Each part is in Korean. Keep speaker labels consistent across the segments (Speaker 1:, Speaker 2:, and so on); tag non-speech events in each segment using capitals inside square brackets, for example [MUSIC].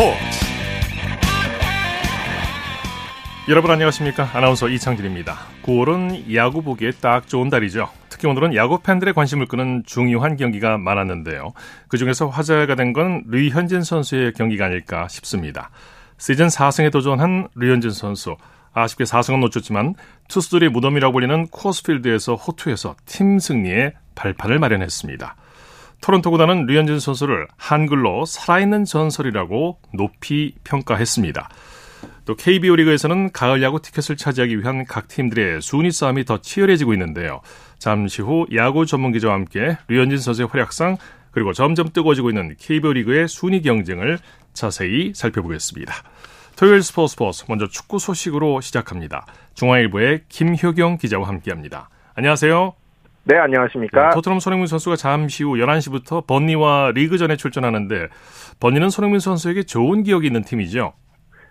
Speaker 1: 스포츠. 여러분 안녕하십니까? 아나운서 이창진입니다. 9월은 야구 보기에 딱 좋은 달이죠. 특히 오늘은 야구 팬들의 관심을 끄는 중요한 경기가 많았는데요. 그중에서 화제가 된 건 류현진 선수의 경기가 아닐까 싶습니다. 시즌 4승에 도전한 류현진 선수. 아쉽게 4승은 놓쳤지만 투수들이 무덤이라고 불리는 코어스필드에서 호투해서 팀 승리에 발판을 마련했습니다. 토론토 구단은 류현진 선수를 한글로 살아있는 전설이라고 높이 평가했습니다. 또 KBO 리그에서는 가을 야구 티켓을 차지하기 위한 각 팀들의 순위 싸움이 더 치열해지고 있는데요. 잠시 후 야구 전문 기자와 함께 류현진 선수의 활약상 그리고 점점 뜨거워지고 있는 KBO 리그의 순위 경쟁을 자세히 살펴보겠습니다. 토요일 스포츠 스포츠 먼저 축구 소식으로 시작합니다. 중앙일보의 김효경 기자와 함께합니다. 안녕하세요.
Speaker 2: 네, 안녕하십니까.
Speaker 1: 네, 토트넘 손흥민 선수가 잠시 후 11시부터 번리와 리그전에 출전하는데 번리는 손흥민 선수에게 좋은 기억이 있는 팀이죠.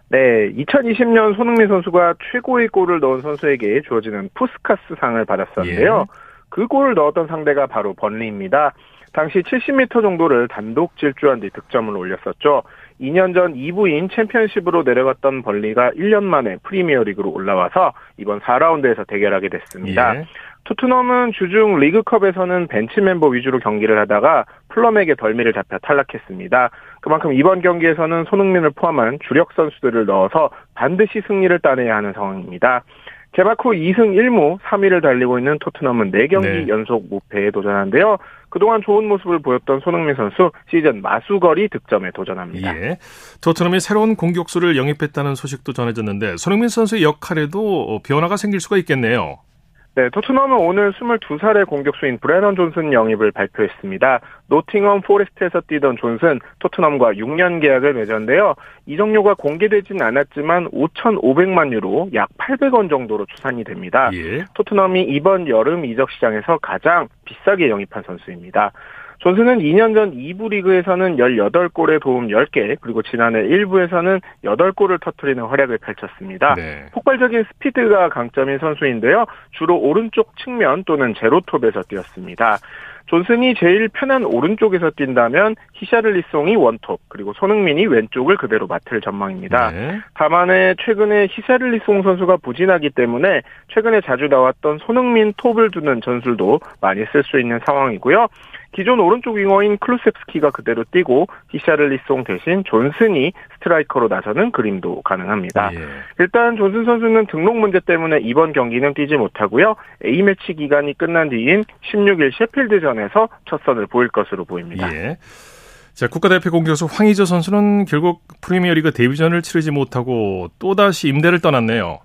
Speaker 2: 네, 2020년 손흥민 선수가 최고의 골을 넣은 선수에게 주어지는 푸스카스 상을 받았었는데요. 예. 그 골을 넣었던 상대가 바로 번리입니다. 당시 70m 정도를 단독 질주한 뒤 득점을 올렸었죠. 2년 전 2부인 챔피언십으로 내려갔던 번리가 1년 만에 프리미어리그로 올라와서 이번 4라운드에서 대결하게 됐습니다. 예. 토트넘은 주중 리그컵에서는 벤치 멤버 위주로 경기를 하다가 플럼에게 덜미를 잡혀 탈락했습니다. 그만큼 이번 경기에서는 손흥민을 포함한 주력 선수들을 넣어서 반드시 승리를 따내야 하는 상황입니다. 개막 후 2승 1무 3위를 달리고 있는 토트넘은 4경기 네. 연속 무패에 도전하는데요. 그동안 좋은 모습을 보였던 손흥민 선수 시즌 마수거리 득점에 도전합니다.
Speaker 1: 예. 토트넘이 새로운 공격수를 영입했다는 소식도 전해졌는데 손흥민 선수의 역할에도 변화가 생길 수가 있겠네요.
Speaker 2: 네, 토트넘은 오늘 22살의 공격수인 브레넌 존슨 영입을 발표했습니다. 노팅엄 포레스트에서 뛰던 존슨, 토트넘과 6년 계약을 맺었는데요. 이적료가 공개되진 않았지만 5,500만 유로, 약 800원 정도로 추산이 됩니다. 예. 토트넘이 이번 여름 이적 시장에서 가장 비싸게 영입한 선수입니다. 존슨은 2년 전 2부 리그에서는 18골에 도움 10개, 그리고 지난해 1부에서는 8골을 터트리는 활약을 펼쳤습니다. 네. 폭발적인 스피드가 강점인 선수인데요. 주로 오른쪽 측면 또는 제로톱에서 뛰었습니다. 존슨이 제일 편한 오른쪽에서 뛴다면 히샤를리송이 원톱 그리고 손흥민이 왼쪽을 그대로 맡을 전망입니다. 네. 다만에 최근에 히샤를리송 선수가 부진하기 때문에 최근에 자주 나왔던 손흥민 톱을 두는 전술도 많이 쓸 수 있는 상황이고요. 기존 오른쪽 윙어인 쿨루셉스키가 그대로 뛰고 히샤를리송 대신 존슨이 스트라이커로 나서는 그림도 가능합니다. 예. 일단 존슨 선수는 등록 문제 때문에 이번 경기는 뛰지 못하고요. A매치 기간이 끝난 뒤인 16일 셰필드전에서 첫 선을 보일 것으로 보입니다. 예.
Speaker 1: 자, 국가대표 공격수 황의조 선수는 결국 프리미어리그 데뷔전을 치르지 못하고 또다시 임대를 떠났네요.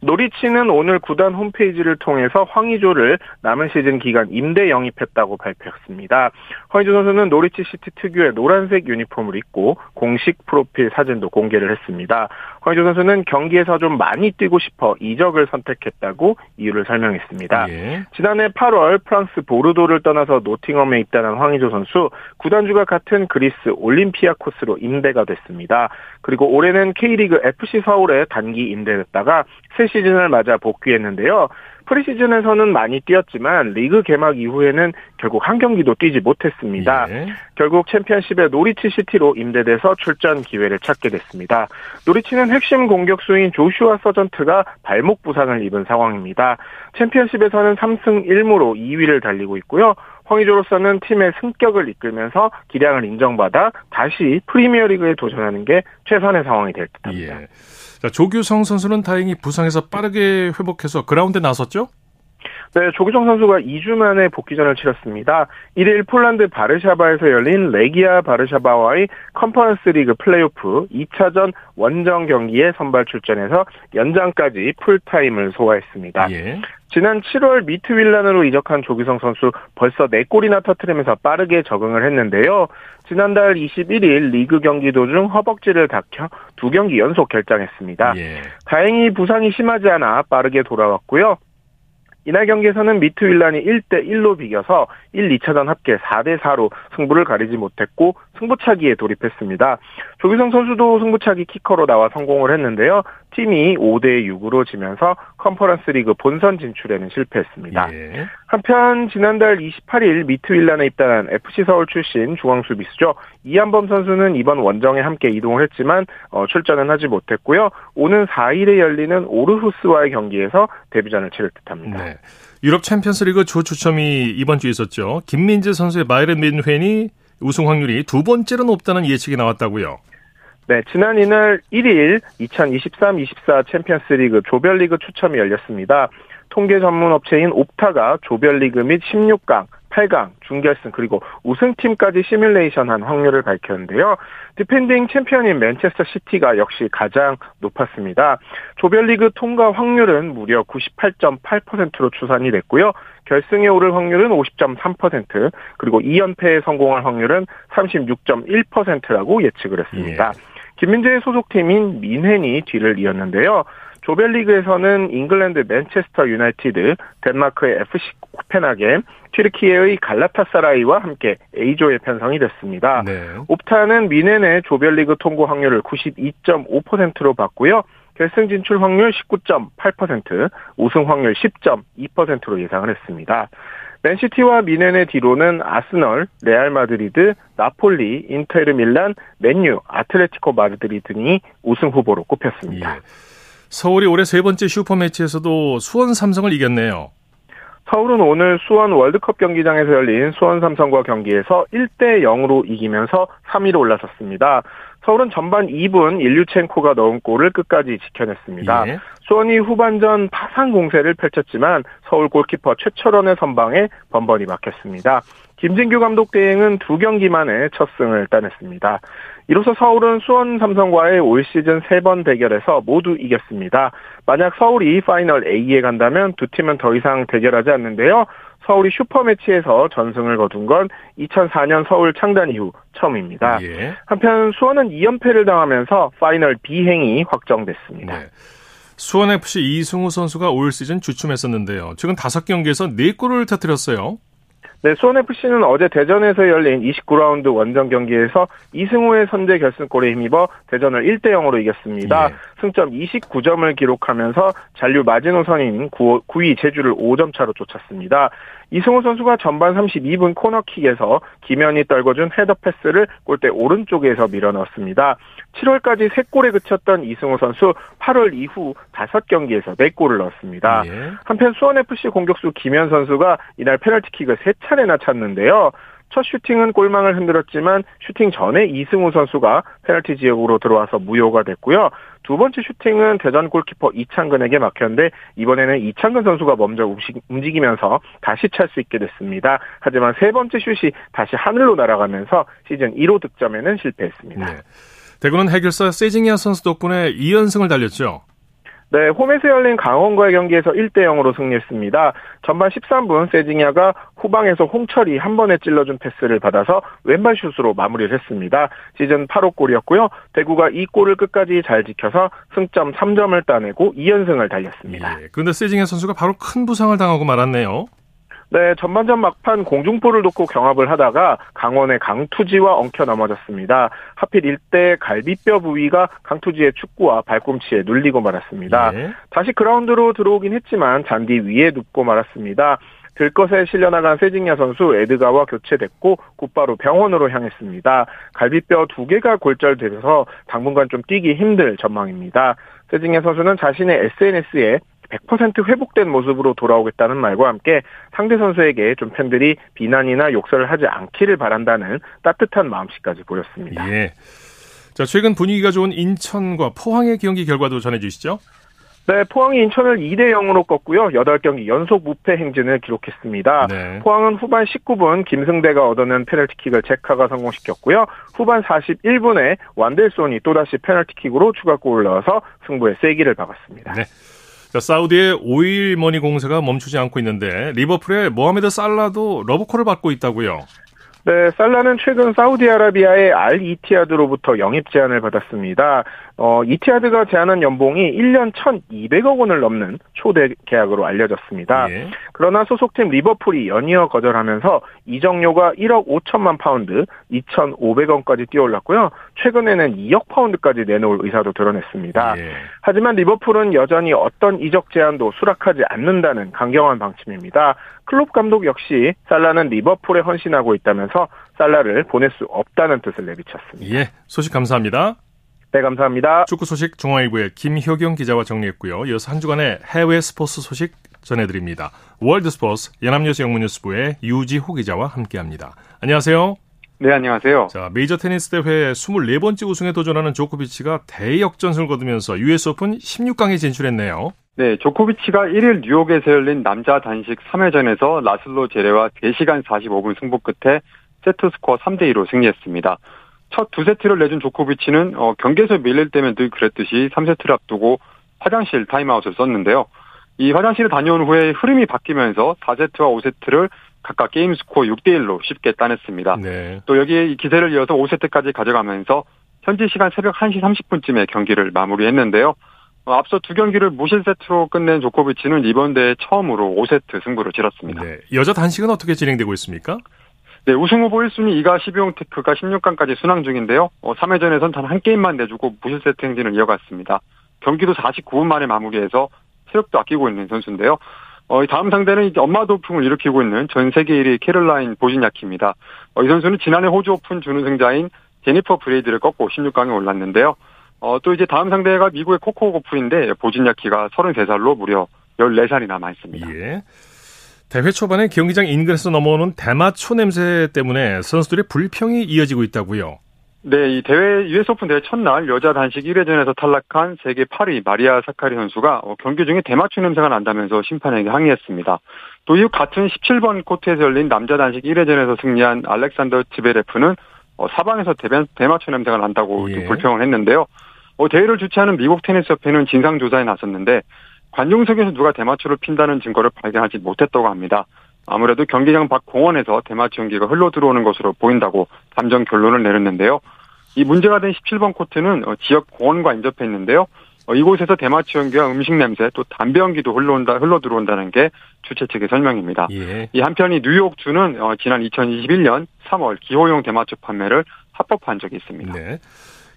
Speaker 2: 노리치는 오늘 구단 홈페이지를 통해서 황의조를 남은 시즌 기간 임대 영입했다고 발표했습니다. 황의조 선수는 노리치 시티 특유의 노란색 유니폼을 입고 공식 프로필 사진도 공개를 했습니다. 황의조 선수는 경기에서 좀 많이 뛰고 싶어 이적을 선택했다고 이유를 설명했습니다. 예. 지난해 8월 프랑스 보르도를 떠나서 노팅엄에 입단한 황의조 선수 구단주가 같은 그리스 올림피아 코스로 임대가 됐습니다. 그리고 올해는 K리그 FC 서울에 단기 임대됐다가 새 시즌을 맞아 복귀했는데요. 프리시즌에서는 많이 뛰었지만 리그 개막 이후에는 결국 한 경기도 뛰지 못했습니다. 예. 결국 챔피언십의 노리치 시티로 임대돼서 출전 기회를 찾게 됐습니다. 노리치는 핵심 공격수인 조슈아 서전트가 발목 부상을 입은 상황입니다. 챔피언십에서는 3승 1무로 2위를 달리고 있고요. 황의조로서는 팀의 승격을 이끌면서 기량을 인정받아 다시 프리미어리그에 도전하는 게 최선의 상황이 될 듯합니다. 예.
Speaker 1: 자, 조규성 선수는 다행히 부상에서 빠르게 회복해서 그라운드에 나섰죠?
Speaker 2: 네, 조규성 선수가 2주 만에 복귀전을 치렀습니다. 1일 폴란드 바르샤바에서 열린 레기아 바르샤바와의 컨퍼런스 리그 플레이오프 2차전 원정 경기에 선발 출전해서 연장까지 풀타임을 소화했습니다. 예. 지난 7월 미트윌란으로 이적한 조규성 선수 벌써 4골이나 터트리면서 빠르게 적응을 했는데요. 지난달 21일 리그 경기 도중 허벅지를 다쳐 두 경기 연속 결장했습니다. 예. 다행히 부상이 심하지 않아 빠르게 돌아왔고요. 이날 경기에서는 미트윌란이 1대 1로 비겨서 1, 2차전 합계 4대 4로 승부를 가리지 못했고 승부차기에 돌입했습니다. 조규성 선수도 승부차기 키커로 나와 성공을 했는데요. 팀이 5대 6으로 지면서 컨퍼런스 리그 본선 진출에는 실패했습니다. 예. 한편 지난달 28일 미트윌란에 입단한 FC 서울 출신 중앙 수비수죠. 이한범 선수는 이번 원정에 함께 이동을 했지만 어, 출전은 하지 못했고요. 오는 4일에 열리는 오르후스와의 경기에서 데뷔전을 치를 듯합니다. 네.
Speaker 1: 유럽 챔피언스리그 조 추첨이 이번 주에 있었죠. 김민재 선수의 바이에른 뮌헨이 우승 확률이 두 번째로 높다는 예측이 나왔다고요.
Speaker 2: 네, 지난 이날 1일 2023-24 챔피언스리그 조별리그 추첨이 열렸습니다. 통계 전문 업체인 옵타가 조별리그 및 16강, 8강, 준결승 그리고 우승팀까지 시뮬레이션한 확률을 밝혔는데요. 디펜딩 챔피언인 맨체스터 시티가 역시 가장 높았습니다. 조별리그 통과 확률은 무려 98.8%로 추산이 됐고요. 결승에 오를 확률은 50.3% 그리고 2연패에 성공할 확률은 36.1%라고 예측을 했습니다. 예. 김민재의 소속팀인 뮌헨이 뒤를 이었는데요. 조별리그에서는 잉글랜드 맨체스터 유나이티드, 덴마크의 FC 코펜하겐, 튀르키예의 갈라타사라이와 함께 A조에 편성이 됐습니다. 네. 옵타는 뮌헨의 조별리그 통과 확률을 92.5%로 봤고요. 결승 진출 확률 19.8%, 우승 확률 10.2%로 예상을 했습니다. 맨시티와 뮌헨의 뒤로는 아스널, 레알 마드리드, 나폴리, 인테르 밀란, 맨유, 아틀레티코 마드리드 등이 우승 후보로 꼽혔습니다. 예.
Speaker 1: 서울이 올해 세 번째 슈퍼매치에서도 수원 삼성을 이겼네요.
Speaker 2: 서울은 오늘 수원 월드컵 경기장에서 열린 수원 삼성과 경기에서 1대 0으로 이기면서 3위로 올라섰습니다. 서울은 전반 2분 일류첸코가 넣은 골을 끝까지 지켜냈습니다. 예. 수원이 후반전 파상 공세를 펼쳤지만 서울 골키퍼 최철원의 선방에 번번이 막혔습니다. 김진규 감독 대행은 두 경기 만에 첫 승을 따냈습니다. 이로써 서울은 수원 삼성과의 올 시즌 세 번 대결에서 모두 이겼습니다. 만약 서울이 파이널 A에 간다면 두 팀은 더 이상 대결하지 않는데요. 서울이 슈퍼매치에서 전승을 거둔 건 2004년 서울 창단 이후 처음입니다. 예. 한편 수원은 2연패를 당하면서 파이널 B행이 확정됐습니다. 네.
Speaker 1: 수원FC 이승우 선수가 올 시즌 주춤했었는데요. 지금 5경기에서 4골을 터뜨렸어요.
Speaker 2: 네, 수원FC는 어제 대전에서 열린 29라운드 원정 경기에서 이승우의 선제 결승골에 힘입어 대전을 1대 0으로 이겼습니다. 예. 승점 29점을 기록하면서 잔류 마지노선인 9, 9위 제주를 5점 차로 쫓았습니다. 이승우 선수가 전반 32분 코너킥에서 김현이 떨궈준 헤더 패스를 골대 오른쪽에서 밀어넣었습니다. 7월까지 3골에 그쳤던 이승우 선수 8월 이후 5경기에서 4골을 넣었습니다. 예. 한편 수원FC 공격수 김현 선수가 이날 페널티킥을 3차례나 찼는데요. 첫 슈팅은 골망을 흔들었지만 슈팅 전에 이승우 선수가 페널티 지역으로 들어와서 무효가 됐고요. 두 번째 슈팅은 대전 골키퍼 이창근에게 막혔는데 이번에는 이창근 선수가 먼저 움직이면서 다시 찰 수 있게 됐습니다. 하지만 세 번째 슛이 다시 하늘로 날아가면서 시즌 1호 득점에는 실패했습니다. 네.
Speaker 1: 대구는 해결사 세징야 선수 덕분에 2연승을 달렸죠.
Speaker 2: 네, 홈에서 열린 강원과의 경기에서 1대 0으로 승리했습니다. 전반 13분 세징야가 후방에서 홍철이 한 번에 찔러준 패스를 받아서 왼발 슛으로 마무리를 했습니다. 시즌 8호 골이었고요. 대구가 이 골을 끝까지 잘 지켜서 승점 3점을 따내고 2연승을 달렸습니다.
Speaker 1: 예, 그런데 세징야 선수가 바로 큰 부상을 당하고 말았네요.
Speaker 2: 네, 전반전 막판 공중볼을 놓고 경합을 하다가 강원의 강투지와 엉켜 넘어졌습니다. 하필 일대 갈비뼈 부위가 강투지의 축구와 발꿈치에 눌리고 말았습니다. 예. 다시 그라운드로 들어오긴 했지만 잔디 위에 눕고 말았습니다. 들것에 실려나간 세징야 선수 에드가와 교체됐고 곧바로 병원으로 향했습니다. 갈비뼈 두 개가 골절돼서 당분간 좀 뛰기 힘들 전망입니다. 세징야 선수는 자신의 SNS에 100% 회복된 모습으로 돌아오겠다는 말과 함께 상대 선수에게 좀 팬들이 비난이나 욕설을 하지 않기를 바란다는 따뜻한 마음씨까지 보였습니다.
Speaker 1: 예. 자, 최근 분위기가 좋은 인천과 포항의 경기 결과도 전해주시죠.
Speaker 2: 네, 포항이 인천을 2대 0으로 꺾고요. 8경기 연속 무패 행진을 기록했습니다. 네. 포항은 후반 19분 김승대가 얻어낸 페널티킥을 제카가 성공시켰고요. 후반 41분에 완델손이 또다시 페널티킥으로 추가골을 넣어서 승부에 쐐기를 박았습니다. 네.
Speaker 1: 자, 사우디의 오일 머니 공사가 멈추지 않고 있는데 리버풀의 모하메드 살라도 러브콜을 받고 있다고요.
Speaker 2: 네, 살라는 최근 사우디아라비아의 알 이티하드로부터 영입 제안을 받았습니다. 어, 이티하드가 제안한 연봉이 1년 1,200억 원을 넘는 초대형 계약으로 알려졌습니다. 예. 그러나 소속팀 리버풀이 연이어 거절하면서 이적료가 1억 5천만 파운드, 2,500원까지 뛰어올랐고요. 최근에는 2억 파운드까지 내놓을 의사도 드러냈습니다. 예. 하지만 리버풀은 여전히 어떤 이적 제안도 수락하지 않는다는 강경한 방침입니다. 클롭 감독 역시 살라는 리버풀에 헌신하고 있다면서 살라를 보낼 수 없다는 뜻을 내비쳤습니다.
Speaker 1: 예, 소식 감사합니다.
Speaker 2: 네, 감사합니다.
Speaker 1: 축구 소식 중앙일보의 김효경 기자와 정리했고요. 이어서 한 주간의 해외 스포츠 소식 전해드립니다. 월드 스포츠 연합뉴스 영문뉴스부의 유지호 기자와 함께합니다. 안녕하세요.
Speaker 3: 네, 안녕하세요.
Speaker 1: 자, 메이저 테니스 대회 24번째 우승에 도전하는 조코비치가 대역전승을 거두면서 US 오픈 16강에 진출했네요.
Speaker 3: 네, 조코비치가 1일 뉴욕에서 열린 남자 단식 3회전에서 라슬로 제레와 4시간 45분 승부 끝에 세트 스코어 3대 2로 승리했습니다. 첫 두 세트를 내준 조코비치는 어, 경기에서 밀릴 때면 늘 그랬듯이 3세트를 앞두고 화장실 타임아웃을 썼는데요. 이 화장실을 다녀온 후에 흐름이 바뀌면서 4세트와 5세트를 각각 게임 스코어 6대 1로 쉽게 따냈습니다. 네. 또 여기에 이 기세를 이어서 5세트까지 가져가면서 현지 시간 새벽 1시 30분쯤에 경기를 마무리했는데요. 어, 앞서 두 경기를 무실 세트로 끝낸 조코비치는 이번 대회 처음으로 5세트 승부를 치렀습니다. 네.
Speaker 1: 여자 단식은 어떻게 진행되고 있습니까?
Speaker 3: 네, 우승 후보 1순위 이가 12용 테크가 16강까지 순항 중인데요. 어, 3회전에선 단 한 게임만 내주고 무실 세트 행진을 이어갔습니다. 경기도 49분 만에 마무리해서 체력도 아끼고 있는 선수인데요. 어, 다음 상대는 이제 엄마 돌풍을 일으키고 있는 전 세계 1위 캐롤라인 보즈니아키입니다. 어, 이 선수는 지난해 호주 오픈 준우승자인 제니퍼 브레이디를 꺾고 16강에 올랐는데요. 어, 또 이제 다음 상대가 미국의 코코 고프인데 보즈니아키가 33살로 무려 14살이나 많습니다. 예.
Speaker 1: 대회 초반에 경기장 인근에서 넘어오는 대마초 냄새 때문에 선수들의 불평이 이어지고 있다고요.
Speaker 3: 네, 이 대회 US 오픈 대회 첫날 여자 단식 1회전에서 탈락한 세계 8위 마리아 사카리 선수가 어, 경기 중에 대마초 냄새가 난다면서 심판에게 항의했습니다. 또 이후 같은 17번 코트에서 열린 남자 단식 1회전에서 승리한 알렉산더 지베레프는 어, 사방에서 대마초 냄새가 난다고 예. 불평을 했는데요. 어, 대회를 주최하는 미국 테니스 협회는 진상 조사에 나섰는데 관중석에서 누가 대마초를 핀다는 증거를 발견하지 못했다고 합니다. 아무래도 경기장 밖 공원에서 대마초 연기가 흘러 들어오는 것으로 보인다고 감정 결론을 내렸는데요. 이 문제가 된 17번 코트는 어, 지역 공원과 인접해 있는데요. 어, 이곳에서 대마초 연기와 음식 냄새 또 담배 연기도 흘러온다 흘러 들어온다는 게 주최 측의 설명입니다. 예. 이 한편이 뉴욕 주는 어, 지난 2021년 3월 기호용 대마초 판매를 합법화한 적이 있습니다. 네.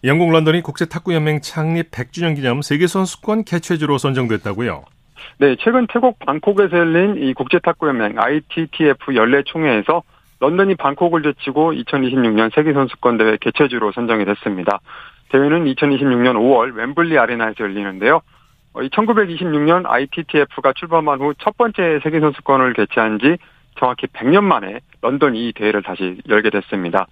Speaker 1: 영국 런던이 국제 탁구 연맹 창립 100주년 기념 세계 선수권 개최지로 선정됐다고요?
Speaker 3: 네, 최근 태국 방콕에서 열린 이 국제 탁구 연맹 ITTF 연례 총회에서 런던이 방콕을 제치고 2026년 세계 선수권 대회 개최지로 선정이 됐습니다. 대회는 2026년 5월 웸블리 아레나에서 열리는데요. 1926년 어, ITTF가 출범한 후 첫 번째 세계 선수권을 개최한 지 정확히 100년 만에 런던이 이 대회를 다시 열게 됐습니다.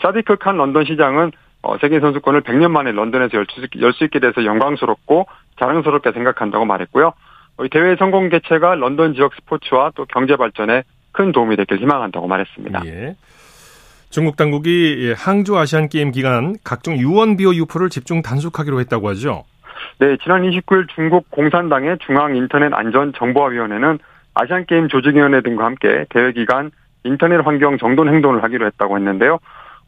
Speaker 3: 사디크 칸 런던 시장은 어, 세계 선수권을 100년 만에 런던에서 열 수 있게 돼서 영광스럽고 자랑스럽게 생각한다고 말했고요. 어, 이 대회 성공 개최가 런던 지역 스포츠와 또 경제 발전에 큰 도움이 되길 희망한다고 말했습니다. 예.
Speaker 1: 중국 당국이 항주 아시안 게임 기간 각종 유언비어 유포를 집중 단속하기로 했다고 하죠.
Speaker 3: 네, 지난 29일 중국 공산당의 중앙 인터넷 안전 정보화위원회는 아시안 게임 조직위원회 등과 함께 대회 기간 인터넷 환경 정돈 행동을 하기로 했다고 했는데요.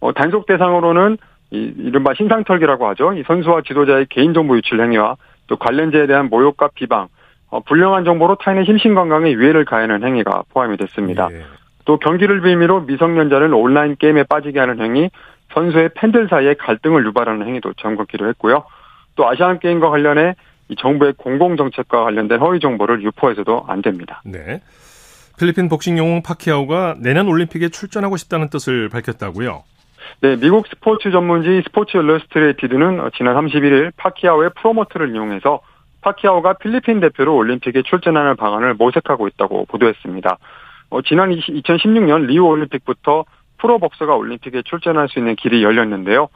Speaker 3: 어, 단속 대상으로는 이, 이른바 신상털기라고 하죠. 이 선수와 지도자의 개인정보 유출 행위와 또 관련자에 대한 모욕과 비방, 어, 불량한 정보로 타인의 심신 건강에 위해를 가하는 행위가 포함이 됐습니다. 예. 또 경기를 빌미로 미성년자를 온라인 게임에 빠지게 하는 행위, 선수의 팬들 사이에 갈등을 유발하는 행위도 점검기로 했고요. 또 아시안 게임과 관련해 이 정부의 공공 정책과 관련된 허위 정보를 유포해서도 안 됩니다. 네.
Speaker 1: 필리핀 복싱 영웅 파키아오가 내년 올림픽에 출전하고 싶다는 뜻을 밝혔다고요.
Speaker 3: 네, 미국 스포츠 전문지 스포츠 일러스트레이티드는 지난 31일 파키아오의 프로모터를 인용해서 파키아오가 필리핀 대표로 올림픽에 출전하는 방안을 모색하고 있다고 보도했습니다. 어, 지난 2016년 리우 올림픽부터 프로 복서가 올림픽에 출전할 수 있는 길이 열렸는데요.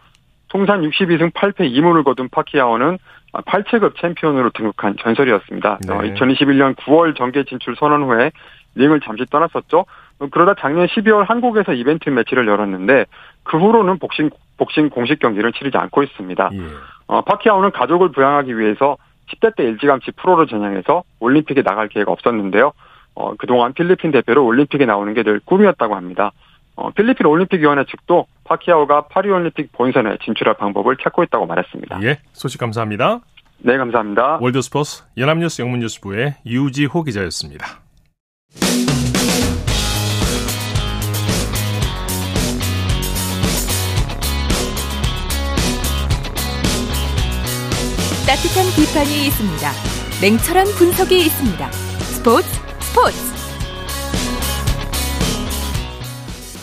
Speaker 3: 통산 62승 8패 2무를 거둔 파키아오는 8체급 챔피언으로 등극한 전설이었습니다. 네. 어, 2021년 9월 정계 진출 선언 후에 링을 잠시 떠났었죠. 그러다 작년 12월 한국에서 이벤트 매치를 열었는데 그 후로는 복싱 복싱 공식 경기를 치르지 않고 있습니다. 예. 어, 파키아오는 가족을 부양하기 위해서 10대 때 일찌감치 프로로 전향해서 올림픽에 나갈 계획 없었는데요. 어, 그동안 필리핀 대표로 올림픽에 나오는 게 늘 꿈이었다고 합니다. 어, 필리핀 올림픽위원회 측도 파키아오가 파리올림픽 본선에 진출할 방법을 찾고 있다고 말했습니다.
Speaker 1: 예, 소식 감사합니다.
Speaker 3: 네, 감사합니다.
Speaker 1: 월드스포스 연합뉴스 영문뉴스부의 유지호 기자였습니다.
Speaker 4: 따뜻한 비판이 있습니다. 냉철한 분석이 있습니다. 스포츠 스포츠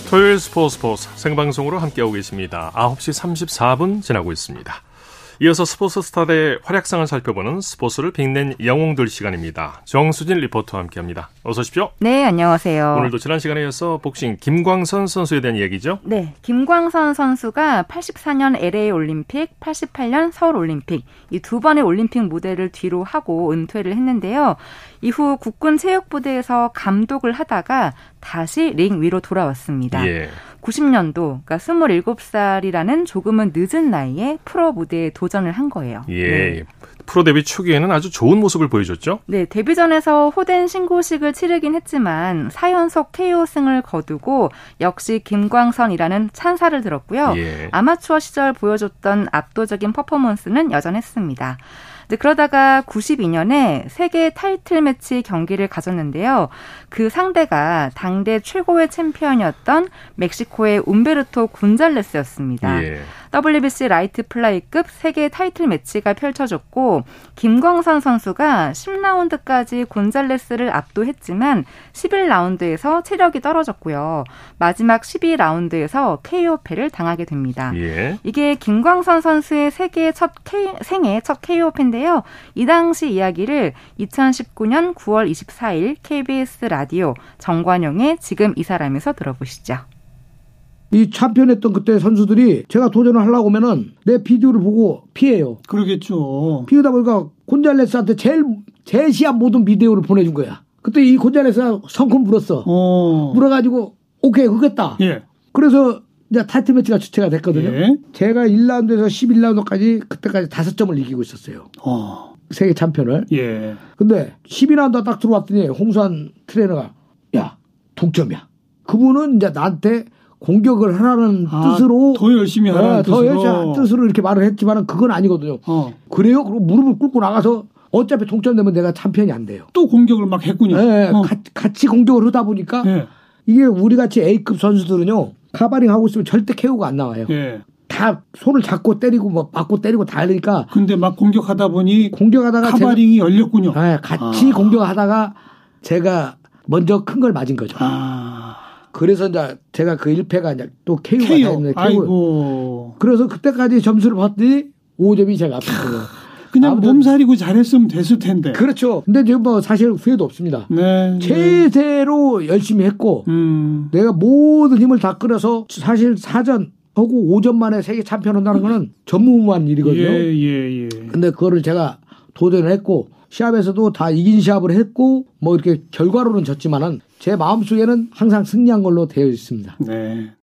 Speaker 1: 토요일 스포츠 스포츠 생방송으로 함께하고 계십니다. 9시 34분 지나고 있습니다. 이어서 스포츠 스타들의 활약상을 살펴보는 스포츠를 빛낸 영웅들 시간입니다. 정수진 리포터와 함께합니다. 어서 오십시오.
Speaker 5: 네, 안녕하세요.
Speaker 1: 오늘도 지난 시간에 이어서 복싱 김광선 선수에 대한 얘기죠.
Speaker 5: 네, 김광선 선수가 84년 LA 올림픽, 88년 서울 올림픽 이 두 번의 올림픽 무대를 뒤로 하고 은퇴를 했는데요. 이후 국군 체육부대에서 감독을 하다가 다시 링 위로 돌아왔습니다.
Speaker 1: 예.
Speaker 5: 90년도, 그러니까 27살이라는 조금은 늦은 나이에 프로 무대에 도전을 한 거예요.
Speaker 1: 예.
Speaker 5: 네.
Speaker 1: 프로 데뷔 초기에는 아주 좋은 모습을 보여줬죠.
Speaker 5: 네, 데뷔전에서 호된 신고식을 치르긴 했지만 4연속 KO승을 거두고 역시 김광선이라는 찬사를 들었고요.
Speaker 1: 예.
Speaker 5: 아마추어 시절 보여줬던 압도적인 퍼포먼스는 여전했습니다. 네, 그러다가 92년에 세계 타이틀 매치 경기를 가졌는데요. 그 상대가 당대 최고의 챔피언이었던 멕시코의 움베르토 곤잘레스였습니다.
Speaker 1: 예.
Speaker 5: WBC 라이트 플라이급 세계 타이틀 매치가 펼쳐졌고 김광선 선수가 10라운드까지 곤잘레스를 압도했지만 11라운드에서 체력이 떨어졌고요. 마지막 12라운드에서 KO패를 당하게 됩니다.
Speaker 1: 예.
Speaker 5: 이게 김광선 선수의 세계 첫 K, 생애 첫 KO패인데요. 이 당시 이야기를 2019년 9월 24일 KBS 라디오 정관용의 지금 이 사람에서 들어보시죠.
Speaker 6: 이 참편했던 그때 선수들이 제가 도전을 하려고 하면은 내 비디오를 보고 피해요.
Speaker 7: 그러겠죠.
Speaker 6: 피하다 보니까 곤잘레스한테 제일 제시한 모든 비디오를 보내준 거야. 그때 이 곤잘레스가 성큼 물었어.
Speaker 7: 어.
Speaker 6: 물어가지고 오케이 그겠다.
Speaker 7: 예.
Speaker 6: 그래서 이제 타이틀 매치가 주체가 됐거든요.
Speaker 7: 예.
Speaker 6: 제가 1라운드에서 11라운드까지 그때까지 다섯 점을 이기고 있었어요.
Speaker 7: 어.
Speaker 6: 세계 챔피언을.
Speaker 7: 예.
Speaker 6: 근데 12라운드 딱 들어왔더니 홍수환 트레이너가 야 동점이야. 그분은 이제 나한테 공격을 하라는
Speaker 7: 아,
Speaker 6: 뜻으로
Speaker 7: 더 열심히 하라는
Speaker 6: 네, 더
Speaker 7: 뜻으로.
Speaker 6: 열심히 하라는 뜻으로 이렇게 말을 했지만은 그건 아니거든요.
Speaker 7: 어.
Speaker 6: 그래요? 그리고 무릎을 꿇고 나가서 어차피 동점되면 내가 챔피언이 안 돼요.
Speaker 7: 또 공격을 막 했군요.
Speaker 6: 네,
Speaker 7: 어.
Speaker 6: 가- 같이 공격을 하다 보니까
Speaker 7: 예.
Speaker 6: 이게 우리 같이 A급 선수들은요 카바링 하고 있으면 절대 KO가 안 나와요.
Speaker 7: 예.
Speaker 6: 다 손을 잡고 때리고 뭐 맞고 때리고 다 하니까
Speaker 7: 근데 막 공격하다 보니
Speaker 6: 공격하다가 제가
Speaker 7: 카바링이 열렸군요.
Speaker 6: 네, 같이
Speaker 7: 아.
Speaker 6: 공격하다가 제가 먼저 큰 걸 맞은 거죠.
Speaker 7: 아.
Speaker 6: 그래서 이제 제가 그 1패가 이제 또 KO가
Speaker 7: KO.
Speaker 6: 됐는데 KO.
Speaker 7: 아이고.
Speaker 6: 그래서 그때까지 점수를 봤더니 5점이 제가 앞섰어요.
Speaker 7: 그냥
Speaker 6: 아무튼-
Speaker 7: 몸살이고 잘했으면 됐을 텐데.
Speaker 6: 그렇죠. 근데 지금 뭐 사실 후회도 없습니다.
Speaker 7: 네. 네.
Speaker 6: 최대로 열심히 했고
Speaker 7: 음.
Speaker 6: 내가 모든 힘을 다 끌어서 사실 사전 하고 5점 만에 세계 챔피언 한다는 거는 전무후무한 일이거든요.
Speaker 7: 예, 예, 예.
Speaker 6: 근데 그거를 제가 도전을 했고 시합에서도 다 이긴 시합을 했고 뭐 이렇게 결과로는 졌지만은 제 마음속에는 항상 승리한 걸로 되어 있습니다.
Speaker 7: 네.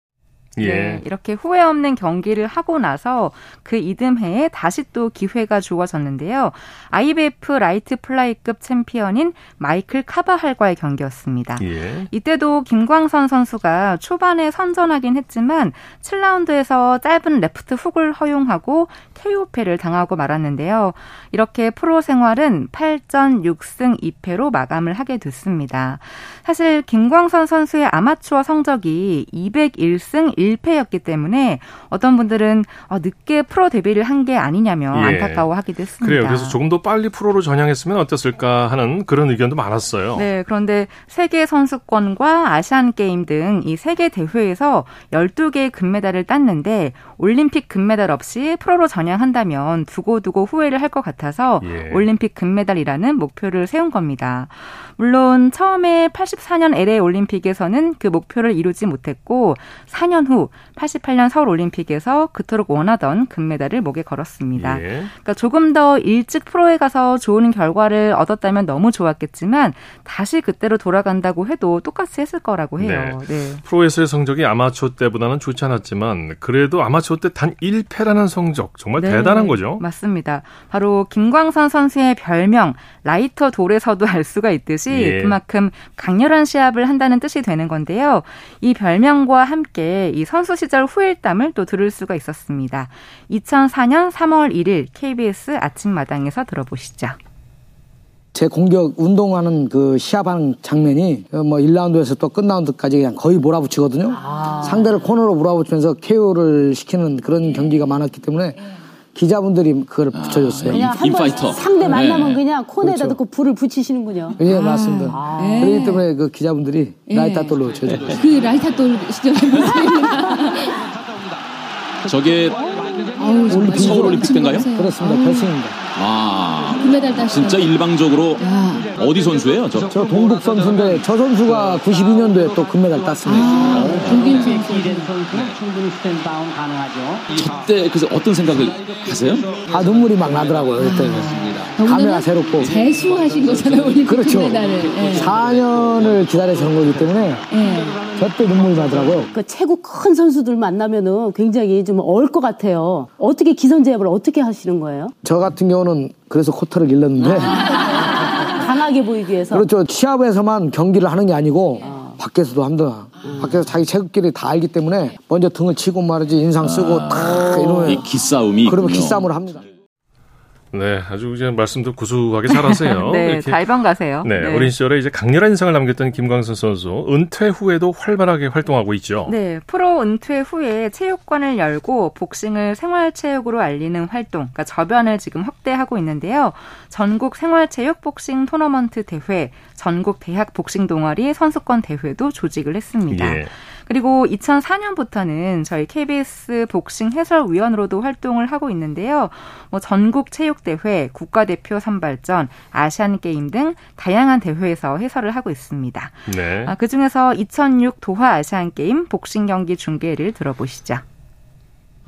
Speaker 1: 예.
Speaker 5: 네, 이렇게 후회 없는 경기를 하고 나서 그 이듬해에 다시 또 기회가 주어졌는데요. IBF 라이트 플라이급 챔피언인 마이클 카바할과의 경기였습니다.
Speaker 1: 예.
Speaker 5: 이때도 김광선 선수가 초반에 선전하긴 했지만 7라운드에서 짧은 레프트 훅을 허용하고 KO패를 당하고 말았는데요. 이렇게 프로 생활은 8전 6승 2패로 마감을 하게 됐습니다. 사실 김광선 선수의 아마추어 성적이 201승 1 패였기 때문에 어떤 분들은 어, 늦게 프로 데뷔를 한 게 아니냐며
Speaker 1: 예.
Speaker 5: 안타까워하기도 했습니다.
Speaker 1: 그래요. 그래서 조금 더 빨리 프로로 전향했으면 어땠을까 하는 그런 의견도 많았어요.
Speaker 5: 네, 그런데 세계 선수권과 아시안 게임 등 이 세계 대회에서 12개의 금메달을 땄는데 올림픽 금메달 없이 프로로 전향한다면 두고두고 후회를 할 것 같아서
Speaker 1: 예.
Speaker 5: 올림픽 금메달이라는 목표를 세운 겁니다. 물론 처음에 84년 LA 올림픽에서는 그 목표를 이루지 못했고 4년 후후 88년 서울 올림픽에서 그토록 원하던 금메달을 목에 걸었습니다.
Speaker 1: 예.
Speaker 5: 그러니까 조금 더 일찍 프로에 가서 좋은 결과를 얻었다면 너무 좋았겠지만 다시 그때로 돌아간다고 해도 똑같이 했을 거라고 해요. 네.
Speaker 1: 프로에서의 성적이 아마추어 때보다는 좋지 않았지만 그래도 아마추어 때 단 1패라는 성적 정말
Speaker 5: 네,
Speaker 1: 대단한 거죠.
Speaker 5: 맞습니다. 바로 김광선 선수의 별명 라이터 돌에서도 알 수가 있듯이
Speaker 1: 예.
Speaker 5: 그만큼 강렬한 시합을 한다는 뜻이 되는 건데요. 이 별명과 함께 이 선수 시절 후일담을 또 들을 수가 있었습니다. 2004년 3월 1일 KBS 아침마당에서 들어보시죠.
Speaker 6: 제 공격 운동하는 그 시합하는 장면이 뭐 1라운드에서 또 끝라운드까지 그냥 거의 몰아붙이거든요. 상대를 코너로 몰아붙이면서 KO를 시키는 그런 경기가 많았기 때문에 기자분들이 그걸 붙여줬어요.
Speaker 8: 그냥 한번
Speaker 9: 인파이터.
Speaker 8: 상대 만나면
Speaker 9: 네.
Speaker 8: 그냥 코너에다
Speaker 6: 그렇죠.
Speaker 8: 넣고 불을 붙이시는군요.
Speaker 6: 예, 맞습니다.
Speaker 10: 예.
Speaker 6: 그렇기 때문에 그 기자분들이 라이타돌로 쳐줬어요.
Speaker 10: 그 라이타돌 시절에
Speaker 9: 저게
Speaker 10: 아우,
Speaker 9: 서울 올림픽 때인가요?
Speaker 6: 그렇습니다. 결승입니다.
Speaker 9: 아
Speaker 10: 금메달 따시
Speaker 9: 진짜 일방적으로
Speaker 10: 야.
Speaker 9: 어디 선수예요? 저
Speaker 6: 저 동북 선수인데 저 선수가 92년도에 또 금메달 땄습니다.
Speaker 10: 아, 독일 선수.
Speaker 9: 그때 그래서 어떤 생각을 하세요?
Speaker 6: 아 눈물이 막 나더라고요 그때는. 카메라 새롭고.
Speaker 10: 재수하신 거잖아요, 올림픽
Speaker 6: 그렇죠.
Speaker 10: 금메달을. 예.
Speaker 6: 4년을 기다려서 한 거기 때문에
Speaker 10: 예.
Speaker 6: 저때 눈물이 나더라고요.
Speaker 8: 그 체구 큰 선수들 만나면은 굉장히 좀얼것 같아요. 어떻게 기선 제압을 어떻게 하시는 거예요?
Speaker 6: 저 같은 경우는 그래서 코트를 일렀는데
Speaker 8: 강하게 보이기 위해서.
Speaker 6: 그렇죠. 시합에서만 경기를 하는 게 아니고 밖에서도 합니다. 밖에서 자기 체급끼리 다 알기 때문에 먼저 등을 치고 말이지 인상 쓰고 탁 이러면
Speaker 9: 이 기싸움이
Speaker 6: 그러면
Speaker 9: 있군요.
Speaker 6: 기싸움을 합니다.
Speaker 1: 네, 아주 이제 말씀도 구수하게 잘하세요. [LAUGHS]
Speaker 5: 네,
Speaker 1: 이렇게.
Speaker 5: 잘 번가세요.
Speaker 1: 네, 어린 시절에 이제 강렬한 인상을 남겼던 김광선 선수 은퇴 후에도 활발하게 활동하고 있죠.
Speaker 5: 네, 프로 은퇴 후에 체육관을 열고 복싱을 생활체육으로 알리는 활동, 그러니까 저변을 지금 확대하고 있는데요. 전국 생활체육 복싱 토너먼트 대회, 전국 대학 복싱 동아리 선수권 대회도 조직을 했습니다.
Speaker 1: 예.
Speaker 5: 그리고 2004년부터는 저희 KBS 복싱 해설위원으로도 활동을 하고 있는데요. 뭐 전국 체육대회, 국가대표 선발전, 아시안게임 등 다양한 대회에서 해설을 하고 있습니다.
Speaker 1: 네.
Speaker 5: 아, 그중에서 2006 도하 아시안게임 복싱 경기 중계를 들어보시죠.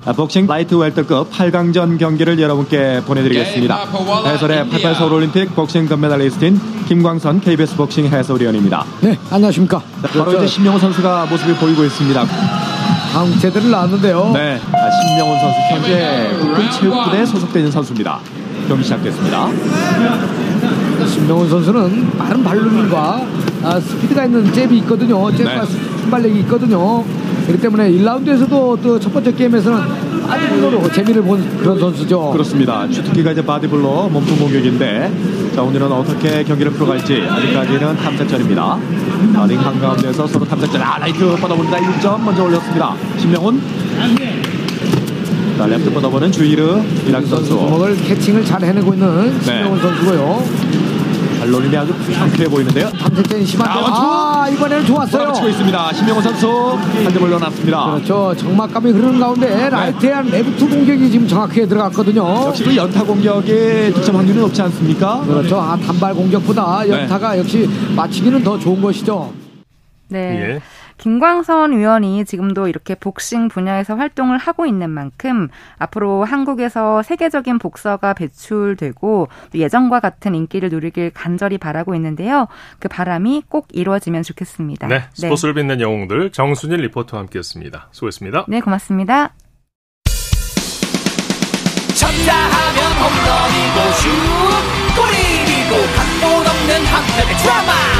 Speaker 11: 아, 복싱 라이트 웰터급 8강전 경기를 여러분께 보내드리겠습니다. 해설의 88 서울올림픽 복싱 금메달리스트인 김광선 KBS 복싱 해설위원입니다.
Speaker 6: 네, 안녕하십니까.
Speaker 11: 바로 이제 신명훈 선수가 모습을 보이고 있습니다.
Speaker 6: 다음 제대를 나왔는데요.
Speaker 11: 네, 아, 신명훈 선수 현재 국군체육부대에 소속되어 있는 선수입니다. 경기 시작됐습니다.
Speaker 6: 신명훈 선수는 빠른 발놀림과 아, 스피드가 있는 잽이 있거든요. 잽과
Speaker 11: 네.
Speaker 6: 순발력이 있거든요. 그렇기 때문에 1라운드에서도 또 첫 번째 게임에서는 빠르로 재미를 본 그런 선수죠.
Speaker 11: 그렇습니다. 주특기가 이제 바디블로 몸통 공격인데 자 오늘은 어떻게 경기를 풀어갈지 아직까지는 탐색전입니다. 자, 링 한가운데서 서로 탐색전 아 라이트 뻗어봅니다. 1점 먼저 올렸습니다. 신명훈 자 레프트 뻗어보는 주이르 이락 선수
Speaker 6: 주먹을 캐칭을 잘 해내고 있는 신명훈 선수고요.
Speaker 11: 발놀림이 아주 상쾌해 보이는데요.
Speaker 6: 탐색전이 심한데
Speaker 11: 아, 원투!
Speaker 6: 아 이번에는 좋았어요.
Speaker 11: 몰아붙이고 있습니다. 신명훈 선수 한 점을 넣어놨습니다.
Speaker 6: 그렇죠. 적막감이 흐르는 가운데 라이트에 한 레프트 공격이 지금 정확하게 들어갔거든요.
Speaker 11: 역시 그 연타 공격의 득점 확률이 높지 않습니까?
Speaker 6: 그렇죠. 아, 단발 공격보다
Speaker 11: 네.
Speaker 6: 연타가 역시 맞추기는 더 좋은 것이죠.
Speaker 5: 네.
Speaker 1: 예.
Speaker 5: 김광선 위원이 지금도 이렇게 복싱 분야에서 활동을 하고 있는 만큼 앞으로 한국에서 세계적인 복서가 배출되고 또 예전과 같은 인기를 누리길 간절히 바라고 있는데요. 그 바람이 꼭 이루어지면 좋겠습니다.
Speaker 1: 네, 스포츠를 빛낸 영웅들 정순일 리포터와 함께했습니다. 수고했습니다.
Speaker 5: 네, 고맙습니다.
Speaker 12: 쳤다 하면 홈런이고 슛 골이고 각본 없는 한편의 드라마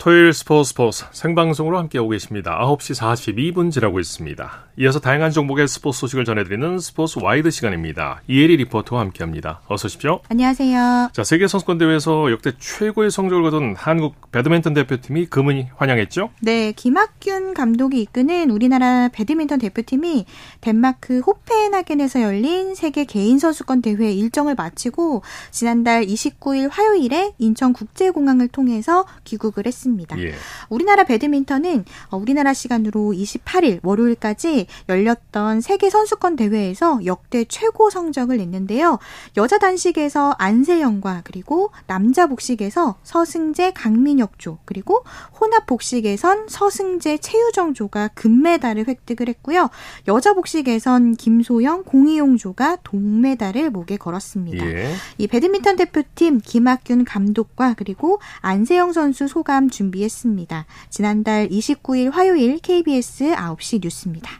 Speaker 1: 토요일 스포츠 스포츠 생방송으로 함께하고 계십니다. 9시 42분 지나고 있습니다. 이어서 다양한 종목의 스포츠 소식을 전해드리는 스포츠 와이드 시간입니다. 이혜리 리포터와 함께합니다. 어서 오십시오.
Speaker 13: 안녕하세요.
Speaker 1: 자, 세계 선수권 대회에서 역대 최고의 성적을 거둔 한국 배드민턴 대표팀이 금은이 환영했죠?
Speaker 13: 네, 김학균 감독이 이끄는 우리나라 배드민턴 대표팀이 덴마크 호펜하겐에서 열린 세계 개인 선수권 대회 일정을 마치고 지난달 29일 화요일에 인천국제공항을 통해서 귀국을 했습니다. 예. 우리나라 배드민턴은 우리나라 시간으로 28일 월요일까지 열렸던 세계 선수권 대회에서 역대 최고 성적을 냈는데요. 여자 단식에서 안세영과 그리고 남자 복식에서 서승재 강민혁조 그리고 혼합 복식에선 서승재 최유정조가 금메달을 획득을 했고요. 여자 복식에선 김소영 공이용조가 동메달을 목에 걸었습니다. 예. 이 배드민턴 대표팀 김학균 감독과 그리고 안세영 선수 소감 준비했습니다. 지난달 29일 화요일 KBS 9시 뉴스입니다.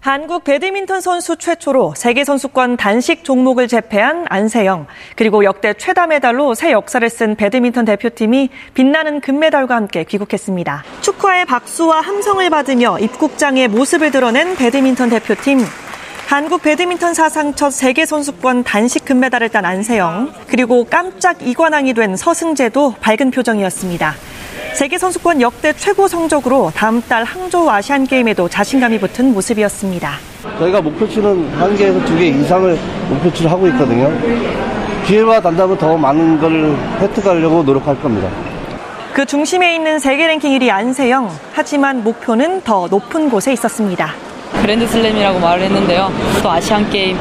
Speaker 14: 한국 배드민턴 선수 최초로 세계 선수권 단식 종목을 제패한 안세영, 그리고 역대 최다 메달로 새 역사를 쓴 배드민턴 대표팀이 빛나는 금메달과 함께 귀국했습니다. 축하의 박수와 함성을 받으며 입국장의 모습을 드러낸 배드민턴 대표팀. 한국 배드민턴 사상 첫 세계 선수권 단식 금메달을 딴 안세영, 그리고 깜짝 이관왕이 된 서승재도 밝은 표정이었습니다. 세계 선수권 역대 최고 성적으로 다음 달 항저우 아시안 게임에도 자신감이 붙은 모습이었습니다.
Speaker 15: 저희가 목표치는 한 개에서 두 개 이상을 목표치를 하고 있거든요. 기회가 단다면 더 많은 걸 획득하려고 노력할 겁니다.
Speaker 14: 그 중심에 있는 세계 랭킹 1위 안세영. 하지만 목표는 더 높은 곳에 있었습니다.
Speaker 16: 그랜드슬램이라고 말을 했는데요. 또 아시안 게임,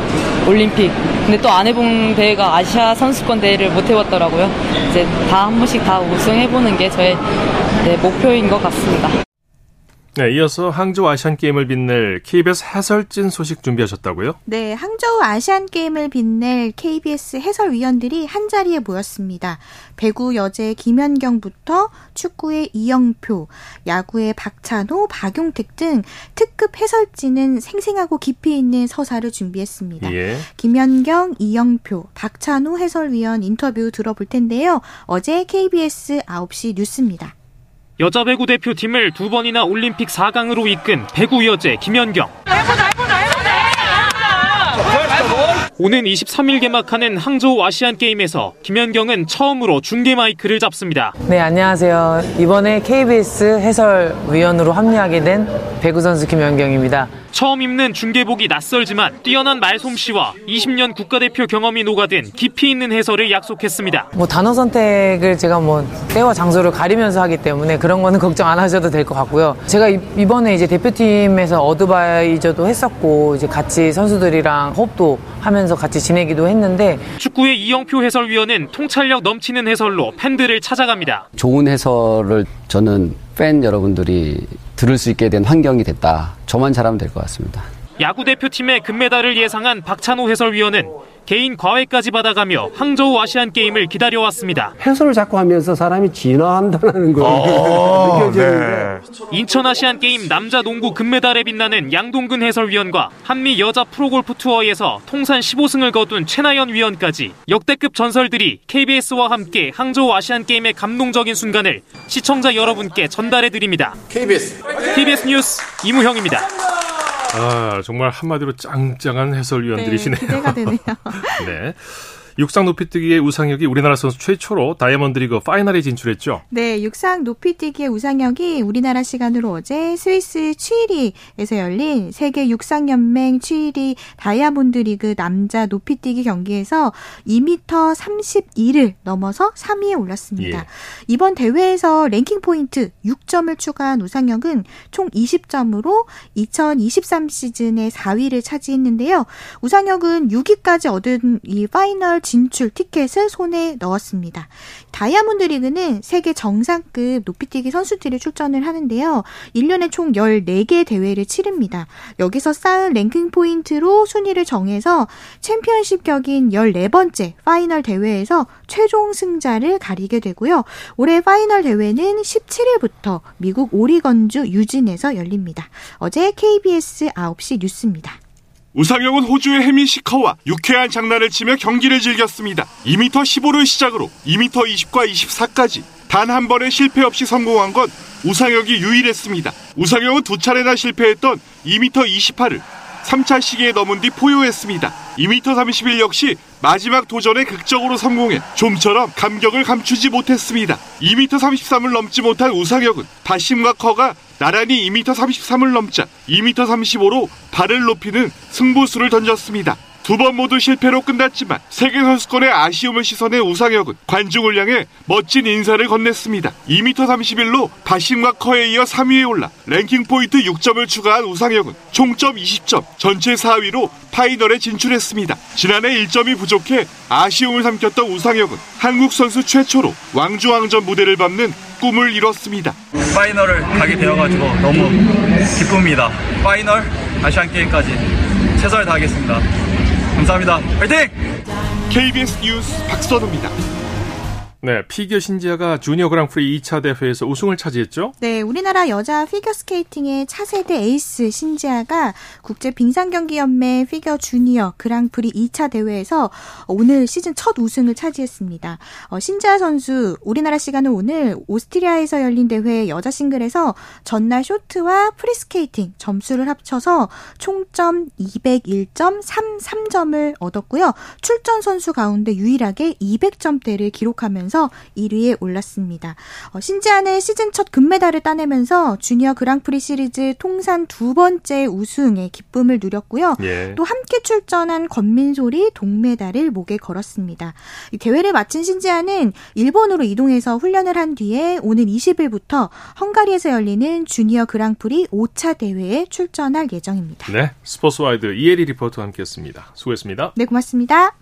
Speaker 16: 올림픽. 근데 또 안 해본 대회가 아시아 선수권 대회를 못 해봤더라고요. 이제 다 한 번씩 다 우승해보는 게 저의 네, 목표인 것 같습니다.
Speaker 1: 네, 이어서 항저우 아시안 게임을 빛낼 KBS 해설진 소식 준비하셨다고요?
Speaker 13: 네, 항저우 아시안 게임을 빛낼 KBS 해설위원들이 한 자리에 모였습니다. 배구 여제 김연경부터 축구의 이영표, 야구의 박찬호, 박용택 등 특급 해설진은 생생하고 깊이 있는 서사를 준비했습니다. 예. 김연경, 이영표, 박찬호 해설위원 인터뷰 들어볼 텐데요. 어제 KBS 9시 뉴스입니다.
Speaker 17: 여자 배구 대표팀을 두 번이나 올림픽 4강으로 이끈 배구 여제 김연경. 오는 23일 개막하는 항저우 아시안 게임에서 김연경은 처음으로 중계 마이크를 잡습니다.
Speaker 18: 네, 안녕하세요. 이번에 KBS 해설위원으로 합류하게 된 배구 선수 김연경입니다.
Speaker 17: 처음 입는 중계복이 낯설지만 뛰어난 말솜씨와 20년 국가대표 경험이 녹아든 깊이 있는 해설을 약속했습니다.
Speaker 18: 뭐 단어 선택을 제가 뭐 때와 장소를 가리면서 하기 때문에 그런 거는 [LAUGHS] 걱정 안 하셔도 될 것 같고요. 제가 이번에 이제 대표팀에서 어드바이저도 했었고 이제 같이 선수들이랑 호흡도 하면서 같이 지내기도 했는데
Speaker 17: 축구의 이영표 해설위원은 통찰력 넘치는 해설로 팬들을 찾아갑니다.
Speaker 19: 좋은 해설을 저는 팬 여러분들이 들을 수 있게 된 환경이 됐다. 저만 잘하면 될 것 같습니다.
Speaker 17: 야구 대표팀의 금메달을 예상한 박찬호 해설위원은 개인 과외까지 받아가며 항저우 아시안 게임을 기다려왔습니다.
Speaker 20: 해설을 자꾸 하면서 사람이 진화한다는 걸
Speaker 17: 어, [LAUGHS]
Speaker 20: 느껴지는데
Speaker 17: 네. 인천 아시안 게임 남자 농구 금메달에 빛나는 양동근 해설위원과 한미 여자 프로골프 투어에서 통산 15승을 거둔 최나연 위원까지 역대급 전설들이 KBS와 함께 항저우 아시안 게임의 감동적인 순간을 시청자 여러분께 전달해 드립니다.
Speaker 21: KBS
Speaker 17: KBS 뉴스 이무형입니다.
Speaker 1: 아, 정말 한마디로 짱짱한 해설위원들이시네요.
Speaker 13: 네, 기대가 되네요. [LAUGHS]
Speaker 1: 네. 육상 높이뛰기의 우상혁이 우리나라 선수 최초로 다이아몬드 리그 파이널에 진출했죠.
Speaker 13: 네, 육상 높이뛰기의 우상혁이 우리나라 시간으로 어제 스위스 취리에서 열린 세계 육상연맹 취리 다이아몬드 리그 남자 높이뛰기 경기에서 2m 31을 넘어서 3위에 올랐습니다. 예. 이번 대회에서 랭킹 포인트 6점을 추가한 우상혁은 총 20점으로 2023 시즌의 4위를 차지했는데요. 우상혁은 6위까지 얻는 이 파이널 진출 티켓을 손에 넣었습니다. 다이아몬드 리그는 세계 정상급 높이뛰기 선수들이 출전을 하는데요. 1년에 총 14개 대회를 치릅니다. 여기서 쌓은 랭킹 포인트로 순위를 정해서 챔피언십 격인 14번째 파이널 대회에서 최종 승자를 가리게 되고요. 올해 파이널 대회는 17일부터 미국 오리건주 유진에서 열립니다. 어제 KBS 9시 뉴스입니다.
Speaker 22: 우상혁은 호주의 해미시 커와 유쾌한 장난을 치며 경기를 즐겼습니다. 2m 15를 시작으로 2m 20과 24까지 단 한 번의 실패 없이 성공한 건 우상혁이 유일했습니다. 우상혁은 두 차례나 실패했던 2m 28을 3차 시기에 넘은 뒤 포효했습니다. 2m 31 역시 마지막 도전에 극적으로 성공해 좀처럼 감격을 감추지 못했습니다. 2m 33을 넘지 못한 우상혁은 바심과 커가 나란히 2m 33을 넘자 2m 35로 발을 높이는 승부수를 던졌습니다. 두 번 모두 실패로 끝났지만 세계선수권의 아쉬움을 씻어낸 우상혁은 관중을 향해 멋진 인사를 건넸습니다. 2m 31로 바심과 커에 이어 3위에 올라 랭킹 포인트 6점을 추가한 우상혁은 총점 20점, 전체 4위로 파이널에 진출했습니다. 지난해 1점이 부족해 아쉬움을 삼켰던 우상혁은 한국 선수 최초로 왕주왕전 무대를 밟는 꿈을 이뤘습니다.
Speaker 23: 파이널을 가게 되어가지고 너무 기쁩니다. 파이널 아시안 게임까지 최선을 다하겠습니다. 감사합니다. 화이팅!
Speaker 22: KBS 뉴스 박선우입니다.
Speaker 1: 네, 피겨 신지아가 주니어 그랑프리 2차 대회에서 우승을 차지했죠?
Speaker 13: 네, 우리나라 여자 피겨 스케이팅의 차세대 에이스 신지아가 국제 빙상 경기 연맹 피겨 주니어 그랑프리 2차 대회에서 오늘 시즌 첫 우승을 차지했습니다. 어, 신지아 선수 우리나라 시간은 오늘 오스트리아에서 열린 대회 여자 싱글에서 전날 쇼트와 프리스케이팅 점수를 합쳐서 총점 201.33점을 얻었고요. 출전 선수 가운데 유일하게 200점대를 기록하면서 1위에 올랐습니다. 어, 신지아는 시즌 첫 금메달을 따내면서 주니어 그랑프리 시리즈 통산 두 번째 우승의 기쁨을 누렸고요.
Speaker 1: 예.
Speaker 13: 또 함께 출전한 권민솔이 동메달을 목에 걸었습니다. 이 대회를 마친 신지아는 일본으로 이동해서 훈련을 한 뒤에 오는 20일부터 헝가리에서 열리는 주니어 그랑프리 5차 대회에 출전할 예정입니다.
Speaker 1: 네, 스포츠와이드 이혜리 리포터와 함께했습니다. 수고했습니다.
Speaker 13: 네, 고맙습니다.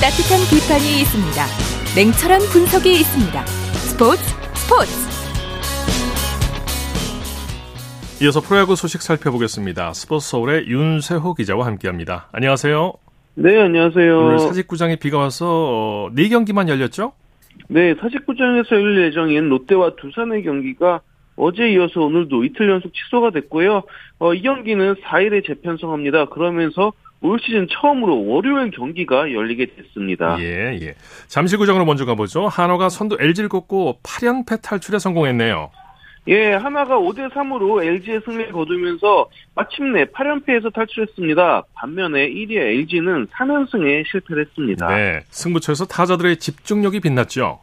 Speaker 4: 따뜻한 비판이 있습니다. 냉철한 분석이 있습니다. 스포츠 스포츠
Speaker 1: 이어서 프로야구 소식 살펴보겠습니다. 스포츠 서울의 윤세호 기자와 함께합니다. 안녕하세요.
Speaker 21: 네, 안녕하세요.
Speaker 1: 오늘 사직구장에 비가 와서 어, 4경기만 열렸죠?
Speaker 21: 네, 사직구장에서 열릴 예정인 롯데와 두산의 경기가 어제 이어서 오늘도 이틀 연속 취소가 됐고요. 어, 이 경기는 4일에 재편성합니다. 그러면서 올 시즌 처음으로 월요일 경기가 열리게 됐습니다.
Speaker 1: 예, 예. 잠실구장으로 먼저 가보죠. 한화가 선두 LG를 꺾고 8연패 탈출에 성공했네요.
Speaker 21: 예, 하나가 5대 3으로 LG의 승리를 거두면서 마침내 8연패에서 탈출했습니다. 반면에 1위 LG는 3연승에 실패를 했습니다.
Speaker 1: 네, 승부처에서 타자들의 집중력이 빛났죠.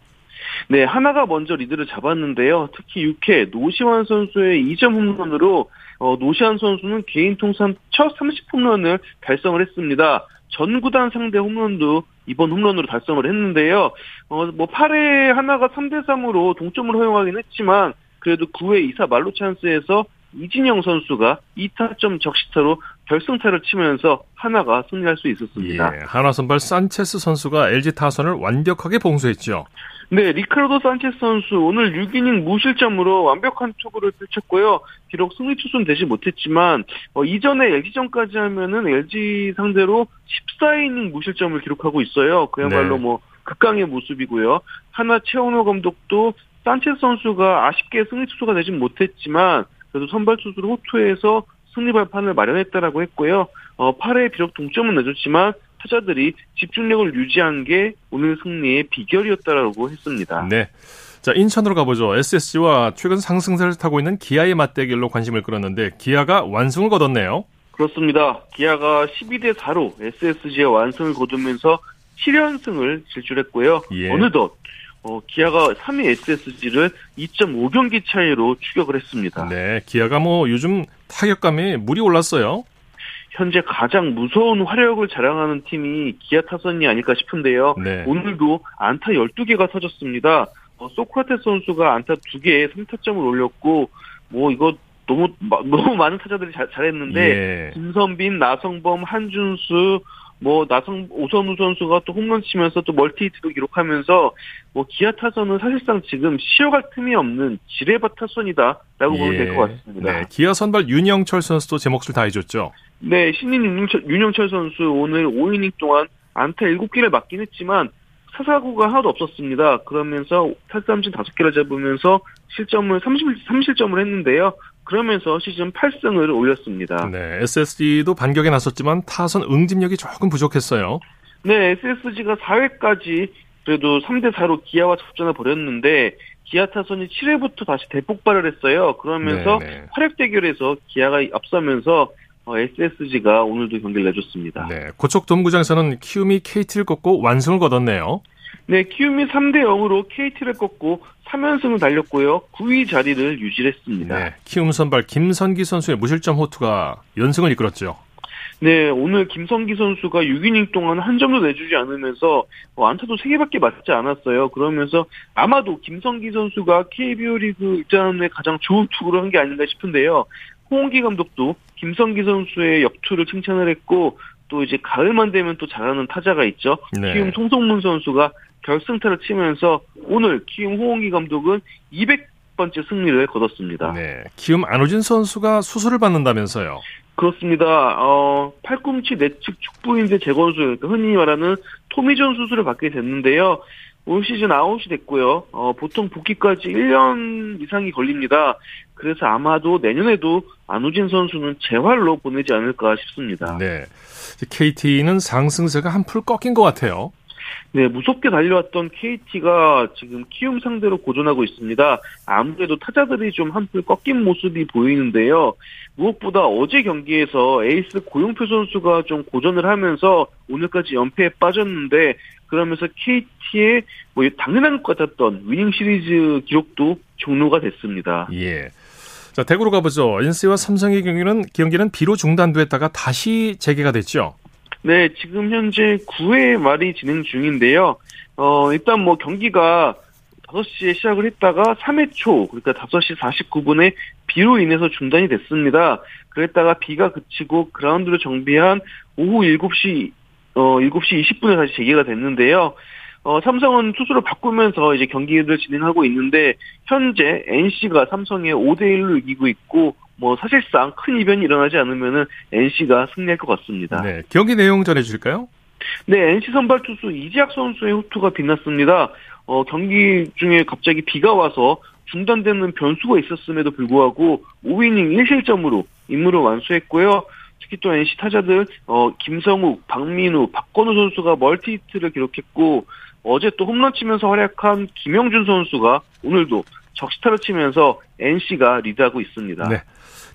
Speaker 21: 네, 하나가 먼저 리드를 잡았는데요. 특히 6회 노시환 선수의 2점 홈런으로 어, 노시환 선수는 개인 통산 첫 30홈런을 달성을 했습니다. 전 구단 상대 홈런도 이번 홈런으로 달성을 했는데요. 어, 뭐 8회 한화가 3대 3으로 동점을 허용하긴 했지만 그래도 9회 2사 만루 찬스에서 이진영 선수가 2타점 적시타로 결승타를 치면서 한화가 승리할 수 있었습니다.
Speaker 1: 예, 한화 선발 산체스 선수가 LG 타선을 완벽하게 봉쇄했죠.
Speaker 21: 네, 리카르도 산체스 선수 오늘 6이닝 무실점으로 완벽한 투구를 펼쳤고요. 비록 승리 투수는 되지 못했지만 어, 이전에 LG전까지 하면은 LG 상대로 14이닝 무실점을 기록하고 있어요. 그야말로
Speaker 1: 네.
Speaker 21: 뭐 극강의 모습이고요. 하나 최원호 감독도 산체스 선수가 아쉽게 승리 투수가 되진 못했지만 그래도 선발 투수로 호투에서 승리 발판을 마련했다라고 했고요. 어, 8회 비록 동점은 내줬지만 타자들이 집중력을 유지한 게 오늘 승리의 비결이었다라고 했습니다.
Speaker 1: 네. 자, 인천으로 가보죠. SSG와 최근 상승세를 타고 있는 기아의 맞대결로 관심을 끌었는데 기아가 완승을 거뒀네요.
Speaker 21: 그렇습니다. 기아가 12대 4로 SSG의 완승을 거두면서 7연승을 질주했고요.
Speaker 1: 예.
Speaker 21: 어느덧 어, 기아가 3위 SSG를 2.5경기 차이로 추격을 했습니다.
Speaker 1: 네, 기아가 뭐 요즘 타격감이 물이 올랐어요.
Speaker 21: 현재 가장 무서운 화력을 자랑하는 팀이 기아 타선이 아닐까 싶은데요.
Speaker 1: 네.
Speaker 21: 오늘도 안타 12개가 터졌습니다. 어, 소크라테스 선수가 안타 2개에 3타점을 올렸고 뭐 이거 너무 마- [LAUGHS] 너무 많은 타자들이 잘, 잘했는데
Speaker 1: 예.
Speaker 21: 김선빈, 나성범, 한준수 뭐 나성 오선우 선수가 또 홈런 치면서 또 멀티히트도 기록하면서 뭐 기아 타선은 사실상 지금 쉬어갈 틈이 없는 지뢰밭 타선이다라고 보면 될 것 같습니다.
Speaker 1: 네, 기아 선발 윤영철 선수도 제 몫을 다해줬죠.
Speaker 21: 네, 신인 윤영철, 윤영철 선수 오늘 5이닝 동안 안타 7개를 맞긴 했지만 사사구가 하나도 없었습니다. 그러면서 탈삼진 5개를 잡으면서 실점을 30, 3실점을 했는데요. 그러면서 시즌 8승을 올렸습니다.
Speaker 1: 네, SSG도 반격에 나섰지만 타선 응집력이 조금 부족했어요.
Speaker 21: 네, SSG가 4회까지 그래도 3대 4로 기아와 접전을 벌였는데 기아 타선이 7회부터 다시 대폭발을 했어요. 그러면서
Speaker 1: 네네.
Speaker 21: 활약 대결에서 기아가 앞서면서 어, SSG가 오늘도 경기를 내줬습니다.
Speaker 1: 네, 고척 dom구장에서는 키움이 KT를 꺾고 완승을 거뒀네요.
Speaker 21: 네, 키움이 3대 0으로 KT를 꺾고 3연승을 달렸고요. 9위 자리를 유지했습니다.
Speaker 1: 네, 키움 선발 김선기 선수의 무실점 호투가 연승을 이끌었죠.
Speaker 21: 네, 오늘 김성기 선수가 6이닝 동안 한 점도 내주지 않으면서 어, 안타도 3개밖에 맞지 않았어요. 그러면서 아마도 김성기 선수가 KBO 리그 입장에 가장 좋은 투구를 한 게 아닌가 싶은데요. 홍기 감독도 김성기 선수의 역투를 칭찬을 했고 또 이제 가을만 되면 또 잘하는 타자가 있죠.
Speaker 1: 네.
Speaker 21: 키움 송성문 선수가 결승타를 치면서 오늘 키움 호홍기 감독은 200번째 승리를 거뒀습니다.
Speaker 1: 네, 키움 안우진 선수가 수술을 받는다면서요.
Speaker 21: 그렇습니다. 어, 팔꿈치 내측 축부인대 재건술, 그러니까 흔히 말하는 토미존 수술을 받게 됐는데요. 올 시즌 아웃이 됐고요. 어, 보통 복귀까지 1년 이상이 걸립니다. 그래서 아마도 내년에도 안우진 선수는 재활로 보내지 않을까 싶습니다.
Speaker 1: 네, KT는 상승세가 한풀 꺾인 것 같아요.
Speaker 21: 네, 무섭게 달려왔던 KT가 지금 키움 상대로 고전하고 있습니다. 아무래도 타자들이 좀 한풀 꺾인 모습이 보이는데요. 무엇보다 어제 경기에서 에이스 고용표 선수가 좀 고전을 하면서 오늘까지 연패에 빠졌는데 그러면서 KT의 뭐 당연한 것 같았던 위닝 시리즈 기록도 종료가 됐습니다.
Speaker 1: 예. 자, 대구로 가보죠. NC와 삼성의 경기는 경기는 비로 중단됐다가 다시 재개가 됐죠.
Speaker 21: 네, 지금 현재 9회 말이 진행 중인데요. 어, 일단 뭐 경기가 5시에 시작을 했다가 3회 초, 그러니까 5시 49분에 비로 인해서 중단이 됐습니다. 그랬다가 비가 그치고 그라운드를 정비한 오후 7시, 어, 7시 20분에 다시 재개가 됐는데요. 어, 삼성은 투수를 바꾸면서 이제 경기를 진행하고 있는데, 현재 NC가 삼성에 5대1로 이기고 있고, 뭐 사실상 큰 이변이 일어나지 않으면은 NC가 승리할 것 같습니다.
Speaker 1: 네, 경기 내용 전해주실까요?
Speaker 21: 네, NC 선발 투수 이지학 선수의 호투가 빛났습니다. 어, 경기 중에 갑자기 비가 와서 중단되는 변수가 있었음에도 불구하고 5이닝 1실점으로 임무를 완수했고요. 특히 또 NC 타자들 어, 김성욱, 박민우, 박건우 선수가 멀티히트를 기록했고 어제 또 홈런 치면서 활약한 김영준 선수가 오늘도 적시타를 치면서 NC가 리드하고 있습니다.
Speaker 1: 네.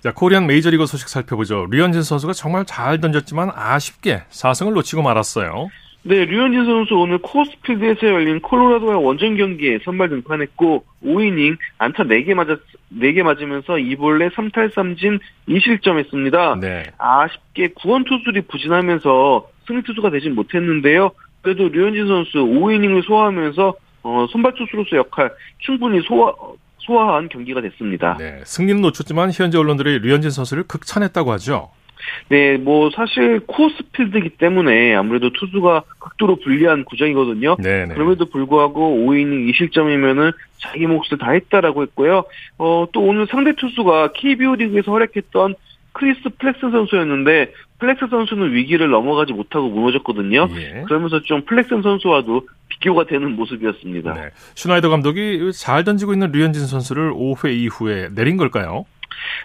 Speaker 1: 자, 코리안 메이저리그 소식 살펴보죠. 류현진 선수가 정말 잘 던졌지만 아쉽게 4승을 놓치고 말았어요.
Speaker 21: 네, 류현진 선수 오늘 코스필드에서 열린 콜로라도와 원정 경기에 선발 등판했고 5이닝 안타 4개 맞았 4개 맞으면서 2볼레 3탈 3진 2실점했습니다.
Speaker 1: 네.
Speaker 21: 아쉽게 구원 투수들이 부진하면서 승리 투수가 되진 못했는데요. 그래도 류현진 선수 5이닝을 소화하면서 어, 선발 투수로서 역할 충분히 소화 소화한 경기가 됐습니다.
Speaker 1: 네, 승리는 놓쳤지만 현재 언론들이 류현진 선수를 극찬했다고 하죠.
Speaker 21: 네, 뭐 사실 코스필드이기 때문에 아무래도 투수가 극도로 불리한 구장이거든요.
Speaker 1: 네네.
Speaker 21: 그럼에도 불구하고 5이닝 2실점이면은 자기 몫을 다 했다라고 했고요. 어, 또 오늘 상대 투수가 KBO 리그에서 활약했던 크리스 플렉센 선수였는데 플렉센 선수는 위기를 넘어가지 못하고 무너졌거든요.
Speaker 1: 예.
Speaker 21: 그러면서 좀 플렉센 선수와도 비교가 되는 모습이었습니다.
Speaker 1: 네. 슈나이더 감독이 잘 던지고 있는 류현진 선수를 5회 이후에 내린 걸까요?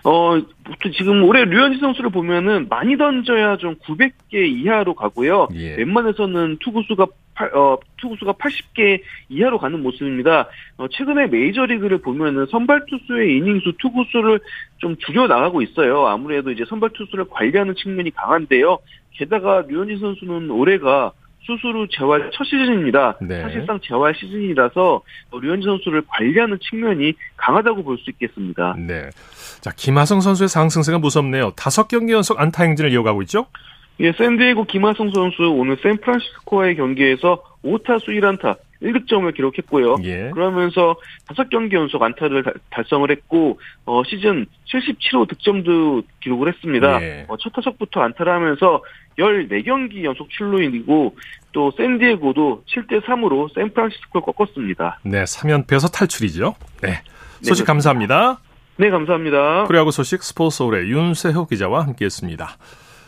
Speaker 21: 어, 또 지금 올해 류현진 선수를 보면은 많이 던져야 좀 90개 이하로 가고요.
Speaker 1: 예.
Speaker 21: 웬만해서는 투구수가 팔- 어, 투구수가 80개 이하로 가는 모습입니다. 어, 최근에 메이저리그를 보면은 선발 투수의 이닝수, 투구수를 좀 줄여 나가고 있어요. 아무래도 이제 선발 투수를 관리하는 측면이 강한데요. 게다가 류현진 선수는 올해가 수수로 재활 첫 시즌입니다.
Speaker 1: 네.
Speaker 21: 사실상 재활 시즌이라서 어, 류현진 선수를 관리하는 측면이 강하다고 볼 수 있겠습니다.
Speaker 1: 네. 자, 김하성 선수의 상승세가 무섭네요. 다섯 경기 연속 안타 행진을 이어가고 있죠?
Speaker 21: 예, 샌디에고 김하성 선수 오늘 샌프란시스코와의 경기에서 5타수 1안타 1득점을 기록했고요.
Speaker 1: 예.
Speaker 21: 그러면서 5경기 연속 안타를 다- 달성을 했고 어, 시즌 77호 득점도 기록을 했습니다.
Speaker 1: 예.
Speaker 21: 어, 첫 타석부터 안타를 하면서 14경기 연속 출루인이고 또 샌디에고도 7대 3으로 샌프란시스코를 꺾었습니다.
Speaker 1: 네, 3연패에서 탈출이죠. 네. 소식
Speaker 21: 그렇습니다.
Speaker 1: 감사합니다.
Speaker 21: 네, 감사합니다.
Speaker 1: 프로야구 소식 스포츠 서울의 윤세호 기자와 함께했습니다.